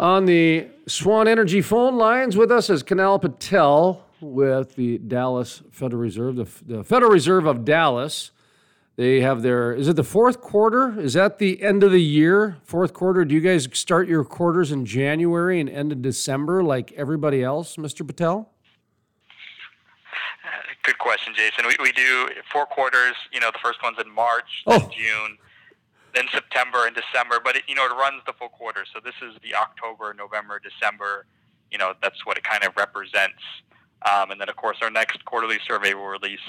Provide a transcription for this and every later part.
On the Swan Energy phone lines with us is Kunal Patel with the Dallas Federal Reserve, the, the Federal Reserve of Dallas. They have their, is it the fourth quarter? Is that the end of the year? Fourth quarter? Do you guys start your quarters in January and end in December like everybody else, Mr. Patel? Good question, Jason. We, we do four quarters. You know, the first one's in March, Oh. June, then September and December. But it, you know, it runs the full quarter. So this is the October, November, December. You know, that's what it kind of represents. Um, and then, of course, our next quarterly survey will release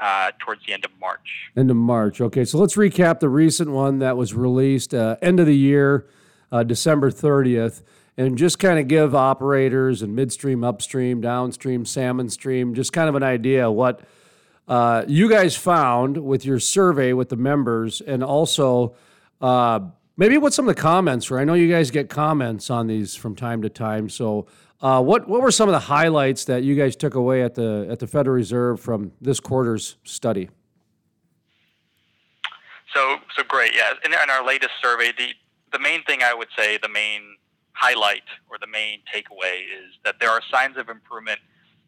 uh, towards the end of March. End of March. Okay, so let's recap the recent one that was released uh, end of the year, uh, December 30th, and just kind of give operators and midstream, upstream, downstream, salmon stream, just kind of an idea what uh, you guys found with your survey with the members, and also uh, maybe what some of the comments were. I know you guys get comments on these from time to time, so. Uh, what what were some of the highlights that you guys took away at the at the Federal Reserve from this quarter's study? So, so great. Yeah. In, in our latest survey, the the main thing I would say, the main highlight or the main takeaway is that there are signs of improvement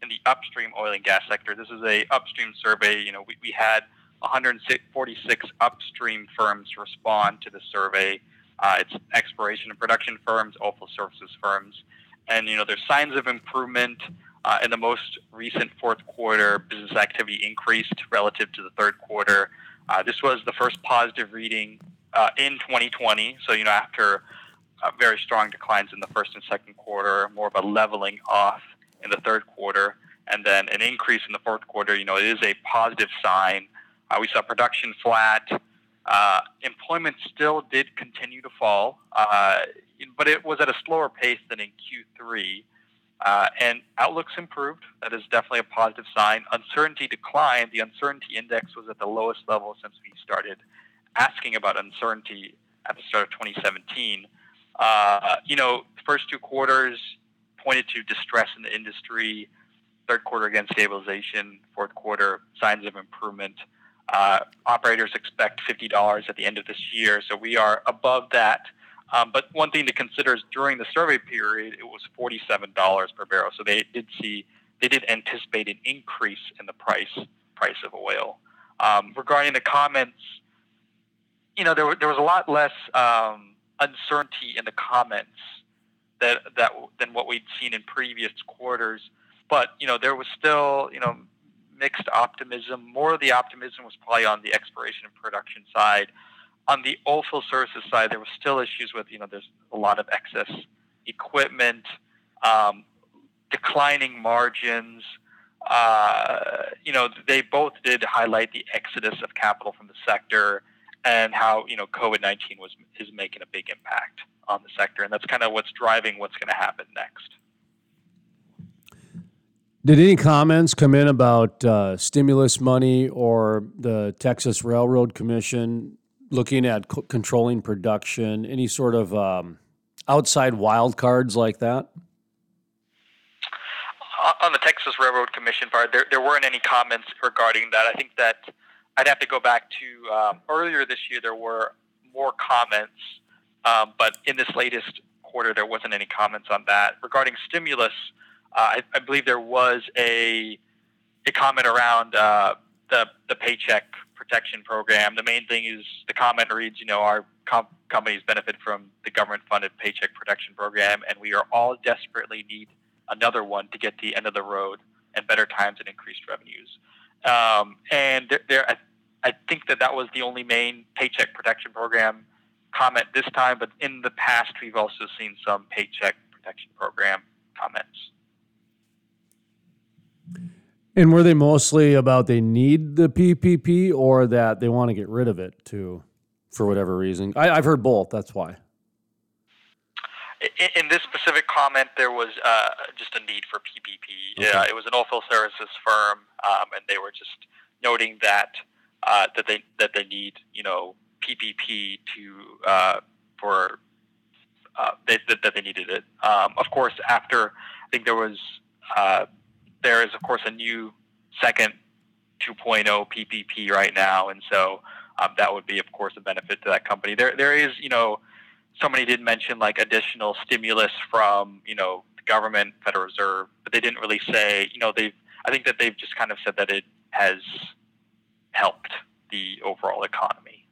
in the upstream oil and gas sector. This is a upstream survey. You know, we, we had 146 upstream firms respond to the survey. Uh, it's exploration and production firms, oilfield services firms, and you know there's signs of improvement. Uh, in the most recent fourth quarter, business activity increased relative to the third quarter. Uh, this was the first positive reading uh, in 2020. So, you know, after uh, very strong declines in the first and second quarter, more of a leveling off in the third quarter, and then an increase in the fourth quarter, you know, it is a positive sign. Uh, we saw production flat. Uh, employment still did continue to fall, uh, but it was at a slower pace than in Q3. Uh, and outlooks improved. That is definitely a positive sign. Uncertainty declined. The uncertainty index was at the lowest level since we started asking about uncertainty at the start of 2017. Uh, you know, the first two quarters pointed to distress in the industry. Third quarter again stabilization. Fourth quarter signs of improvement. Uh, operators expect $50 at the end of this year, so we are above that. Um, but one thing to consider is during the survey period, it was $47 per barrel. So they did see, they did anticipate an increase in the price price of oil. Um, regarding the comments, you know, there, there was a lot less um, uncertainty in the comments that, that than what we'd seen in previous quarters. But you know, there was still, you know, mixed optimism. More of the optimism was probably on the exploration and production side on the oilfield services side, there were still issues with, you know, there's a lot of excess equipment, um, declining margins. Uh, you know, they both did highlight the exodus of capital from the sector and how, you know, COVID 19 was is making a big impact on the sector. And that's kind of what's driving what's going to happen next. Did any comments come in about uh, stimulus money or the Texas Railroad Commission looking at co- controlling production? Any sort of um, outside wild cards like that? On the Texas Railroad Commission part, there, there weren't any comments regarding that. I think that I'd have to go back to um, earlier this year, there were more comments, um, but in this latest quarter, there wasn't any comments on that. Regarding stimulus, I, I, believe there was a, a comment around uh, the, the paycheck protection program. The main thing is the comment reads, you know, our com- companies benefit from the government funded paycheck protection program, and we are all desperately need another one to get to the end of the road and better times and increased revenues. Um, and there, there I, I think that that was the only main paycheck protection program comment this time, but in the past, we've also seen some paycheck protection program comments. And were they mostly about they need the PPP or that they want to get rid of it too, for whatever reason? I, have heard both. That's why. In, in this specific comment, there was uh, just a need for PPP. Okay. Uh, it was an oilfield services firm, um, and they were just noting that uh, that they that they need you know PPP to for they, that, that they needed it. Um, of course, after I think there was there is, of course, a new second 2.0 PPP right now, and so um, that would be, of course, a benefit to that company. There, there is, you know, somebody did mention like additional stimulus from you know the government, Federal Reserve, but they didn't really say you know they've. I think that they've just kind of said that it has helped the overall economy.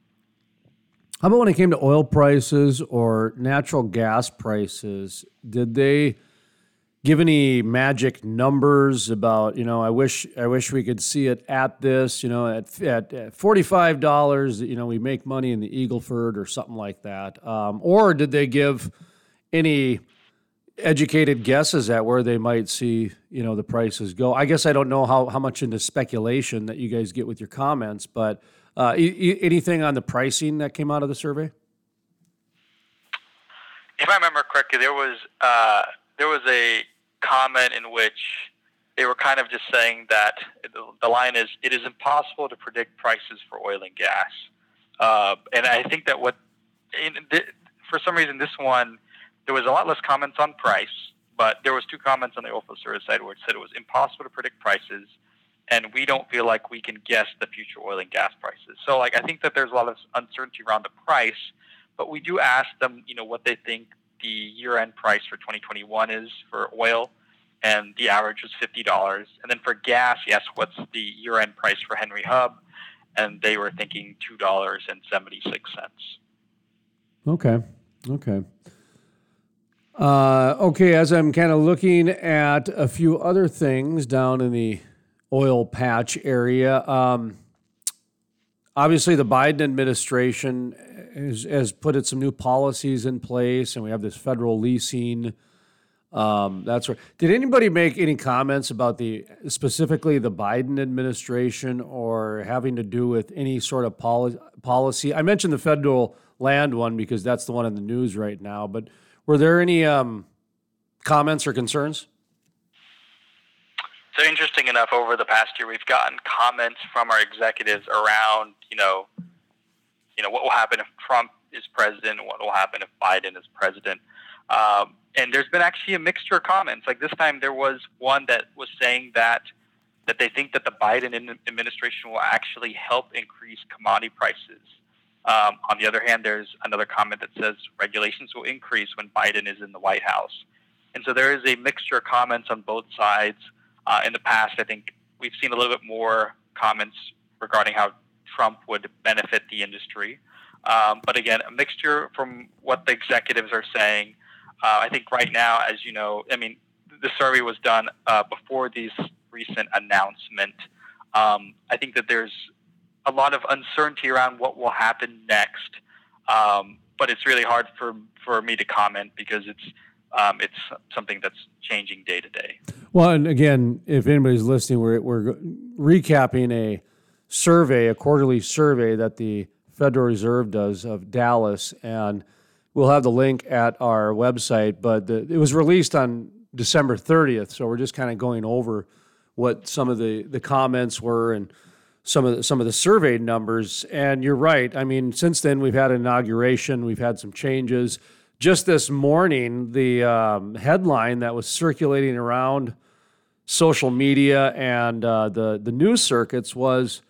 How about when it came to oil prices or natural gas prices? Did they give any magic numbers about you know I wish I wish we could see it at this you know at at, at forty five dollars you know we make money in the Eagleford or something like that. Um, or did they give any educated guesses at where they might see you know the prices go? I guess I don't know how, how much into speculation that you guys get with your comments but uh, e- anything on the pricing that came out of the survey? If I remember correctly there was uh, there was a comment in which they were kind of just saying that the line is it is impossible to predict prices for oil and gas. Uh, and I think that what, for some reason, this one, there was a lot less comments on price, but there was two comments on the oil service side where it said it was impossible to predict prices, and we don't feel like we can guess the future oil and gas prices. So, like, I think that there's a lot of uncertainty around the price, but we do ask them, you know, what they think the year-end price for 2021 is for oil, and the average was fifty dollars. And then for gas, yes, what's the year-end price for Henry Hub? And they were thinking two dollars and seventy-six cents. Okay. Okay. Uh, okay, as I'm kind of looking at a few other things down in the oil patch area, um, obviously the Biden administration has, has put it some new policies in place, and we have this federal leasing. Um, that's right. Did anybody make any comments about the specifically the Biden administration or having to do with any sort of poli- policy? I mentioned the federal land one because that's the one in the news right now. But were there any um, comments or concerns? So interesting enough, over the past year, we've gotten comments from our executives around, you know, you know, what will happen if Trump is president, what will happen if Biden is president. Um, and there's been actually a mixture of comments. Like this time, there was one that was saying that that they think that the Biden administration will actually help increase commodity prices. Um, on the other hand, there's another comment that says regulations will increase when Biden is in the White House. And so there is a mixture of comments on both sides. Uh, in the past, I think we've seen a little bit more comments regarding how Trump would benefit the industry. Um, but again, a mixture from what the executives are saying. Uh, I think right now, as you know, I mean, the survey was done uh, before this recent announcement. Um, I think that there's a lot of uncertainty around what will happen next. Um, but it's really hard for, for me to comment because it's um, it's something that's changing day to day. Well, and again, if anybody's listening, we're, we're recapping a survey, a quarterly survey that the Federal Reserve does of Dallas, and we'll have the link at our website. But the, it was released on December 30th, so we're just kind of going over what some of the, the comments were and some of the, some of the survey numbers. And you're right. I mean, since then we've had inauguration, we've had some changes. Just this morning, the um, headline that was circulating around social media and uh, the the news circuits was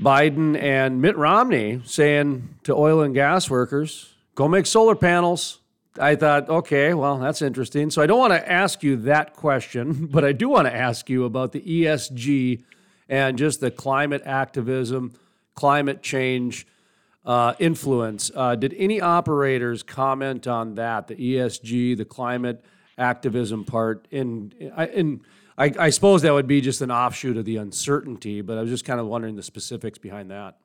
Biden and Mitt Romney saying to oil and gas workers, go make solar panels. I thought, okay, well, that's interesting. So I don't want to ask you that question, but I do want to ask you about the ESG and just the climate activism, climate change uh, influence. Uh, did any operators comment on that, the ESG, the climate activism part? In, in I, I, suppose that would be just an offshoot of the uncertainty, but I was just kind of wondering the specifics behind that.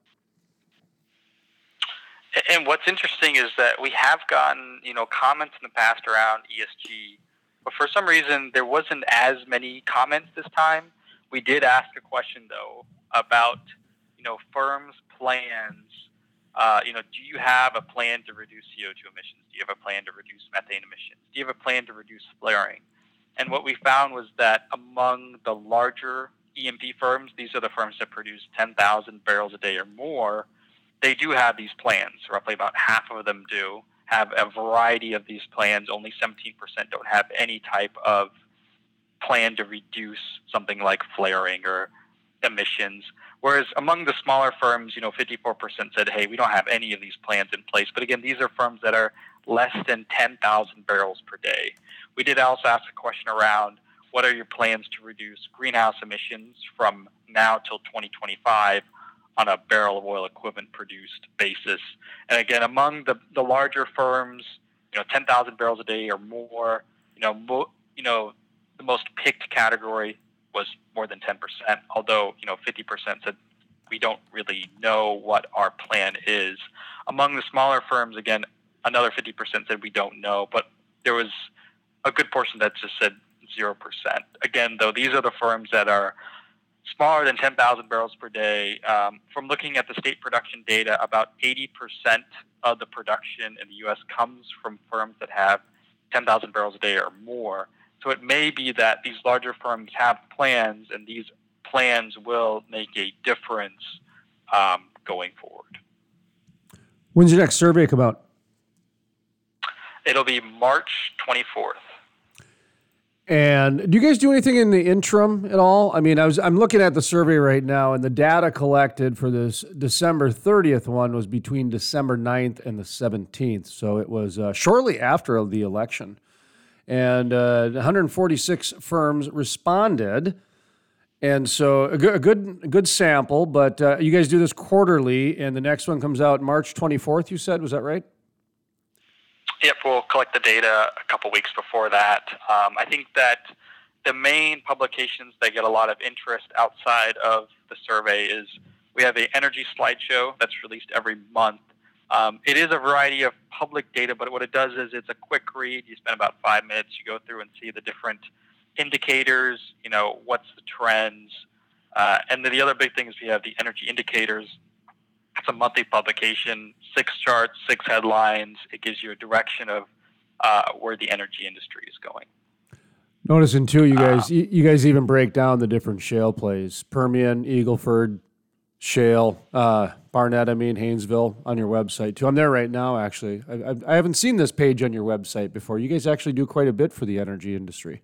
And what's interesting is that we have gotten, you know, comments in the past around ESG, but for some reason there wasn't as many comments this time. We did ask a question though about, you know, firms' plans. Uh, you know, do you have a plan to reduce CO2 emissions? Do you have a plan to reduce methane emissions? Do you have a plan to reduce flaring? And what we found was that among the larger E&P firms, these are the firms that produce 10,000 barrels a day or more, they do have these plans. Roughly about half of them do have a variety of these plans. Only 17% don't have any type of plan to reduce something like flaring or emissions. Whereas among the smaller firms, you know, 54% said, hey, we don't have any of these plans in place. But again, these are firms that are less than 10,000 barrels per day. We did also ask a question around what are your plans to reduce greenhouse emissions from now till 2025 on a barrel of oil equivalent produced basis. And again, among the, the larger firms, you know, 10,000 barrels a day or more, you know, mo- you know, the most picked category was more than 10%, although, you know, 50% said we don't really know what our plan is. Among the smaller firms, again, another 50% said we don't know, but there was a good portion that just said 0%. Again, though, these are the firms that are smaller than 10,000 barrels per day. Um, from looking at the state production data, about 80% of the production in the U.S. comes from firms that have 10,000 barrels a day or more. So it may be that these larger firms have plans, and these plans will make a difference um, going forward. When's your next survey come out? It'll be March 24th. And do you guys do anything in the interim at all? I mean, I was I'm looking at the survey right now, and the data collected for this December 30th one was between December 9th and the 17th. So it was uh, shortly after the election, and uh, 146 firms responded, and so a good a good, a good sample. But uh, you guys do this quarterly, and the next one comes out March 24th. You said was that right? Yep, we'll collect the data a couple weeks before that. Um, I think that the main publications that get a lot of interest outside of the survey is we have an energy slideshow that's released every month. Um, it is a variety of public data, but what it does is it's a quick read. You spend about five minutes. You go through and see the different indicators. You know what's the trends, uh, and then the other big thing is we have the energy indicators it's a monthly publication, six charts, six headlines. It gives you a direction of uh, where the energy industry is going. Noticing too, you guys, uh, you guys even break down the different shale plays: Permian, Eagleford, Shale, uh, Barnett. I mean Haynesville on your website too. I'm there right now. Actually, I, I haven't seen this page on your website before. You guys actually do quite a bit for the energy industry.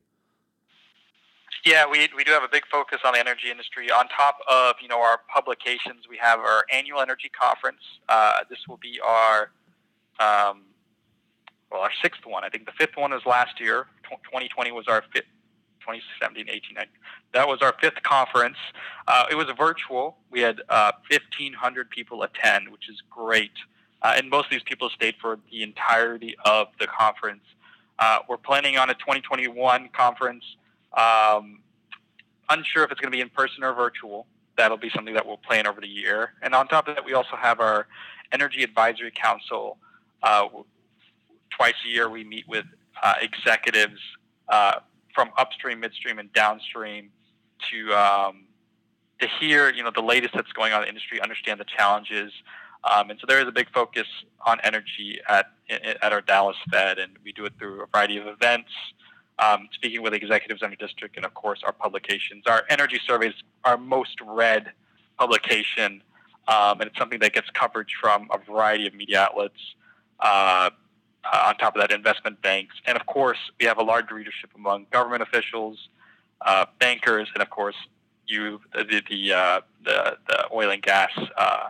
Yeah, we, we do have a big focus on the energy industry. On top of you know our publications, we have our annual energy conference. Uh, this will be our um, well our sixth one. I think the fifth one was last year. 2020 was our fifth. 2017, 18, 19. That was our fifth conference. Uh, it was a virtual. We had uh, 1,500 people attend, which is great. Uh, and most of these people stayed for the entirety of the conference. Uh, we're planning on a 2021 conference um, unsure if it's going to be in person or virtual. That'll be something that we'll plan over the year. And on top of that, we also have our Energy Advisory Council. Uh, twice a year, we meet with uh, executives from upstream, midstream, and downstream to um, to hear you know the latest that's going on in the industry, understand the challenges. Um, and so there is a big focus on energy at at our Dallas Fed, and we do it through a variety of events, um, speaking with executives in our district, and of course our publications. Our energy surveys our most read publication, um, and it's something that gets coverage from a variety of media outlets. Uh, uh, on top of that, investment banks, and of course, we have a large readership among government officials, uh, bankers, and of course, you, the the, uh, the, the oil and gas uh,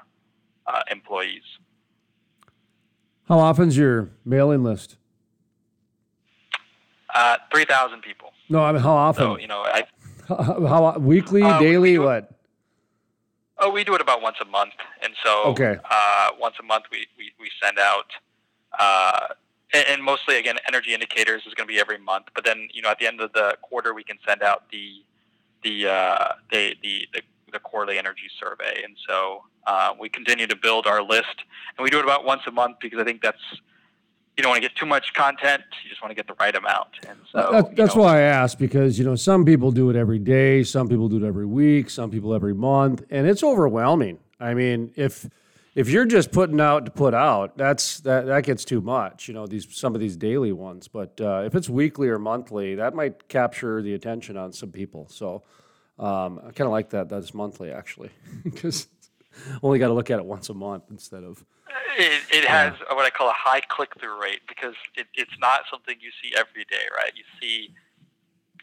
uh, employees. How often's your mailing list? Uh, Three thousand people. No, I mean how often? So you know, I, how, how weekly, daily, what? Oh, we do it about once a month, and so okay. Uh, once a month we we, we send out. And, and mostly, again, energy indicators is going to be every month. But then, you know, at the end of the quarter, we can send out the the uh, the, the, the the quarterly energy survey, and so uh, we continue to build our list, and we do it about once a month because I think that's you don't want to get too much content. You just want to get the right amount. And so that, that's know, why I asked because you know some people do it every day, some people do it every week, some people every month, and it's overwhelming. I mean, if if you're just putting out to put out, that's that that gets too much. You know, these some of these daily ones, but uh, if it's weekly or monthly, that might capture the attention on some people. So um, I kind of like that. That's monthly actually, because only got to look at it once a month instead of it, it has yeah. what I call a high click through rate because it, it's not something you see every day, right? You see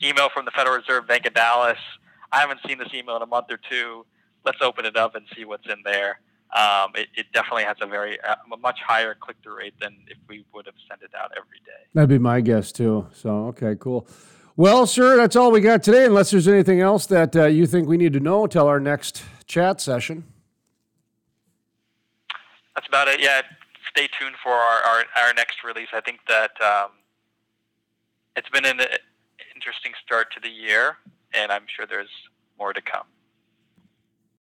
email from the Federal Reserve Bank of Dallas. I haven't seen this email in a month or two. Let's open it up and see what's in there. Um, it, it, definitely has a very uh, a much higher click through rate than if we would have sent it out every day. That'd be my guess too. So okay, cool. Well, sir, that's all we got today. Unless there's anything else that uh, you think we need to know till our next chat session. That's about it. Yeah, stay tuned for our, our, our next release. I think that um, it's been an interesting start to the year, and I'm sure there's more to come.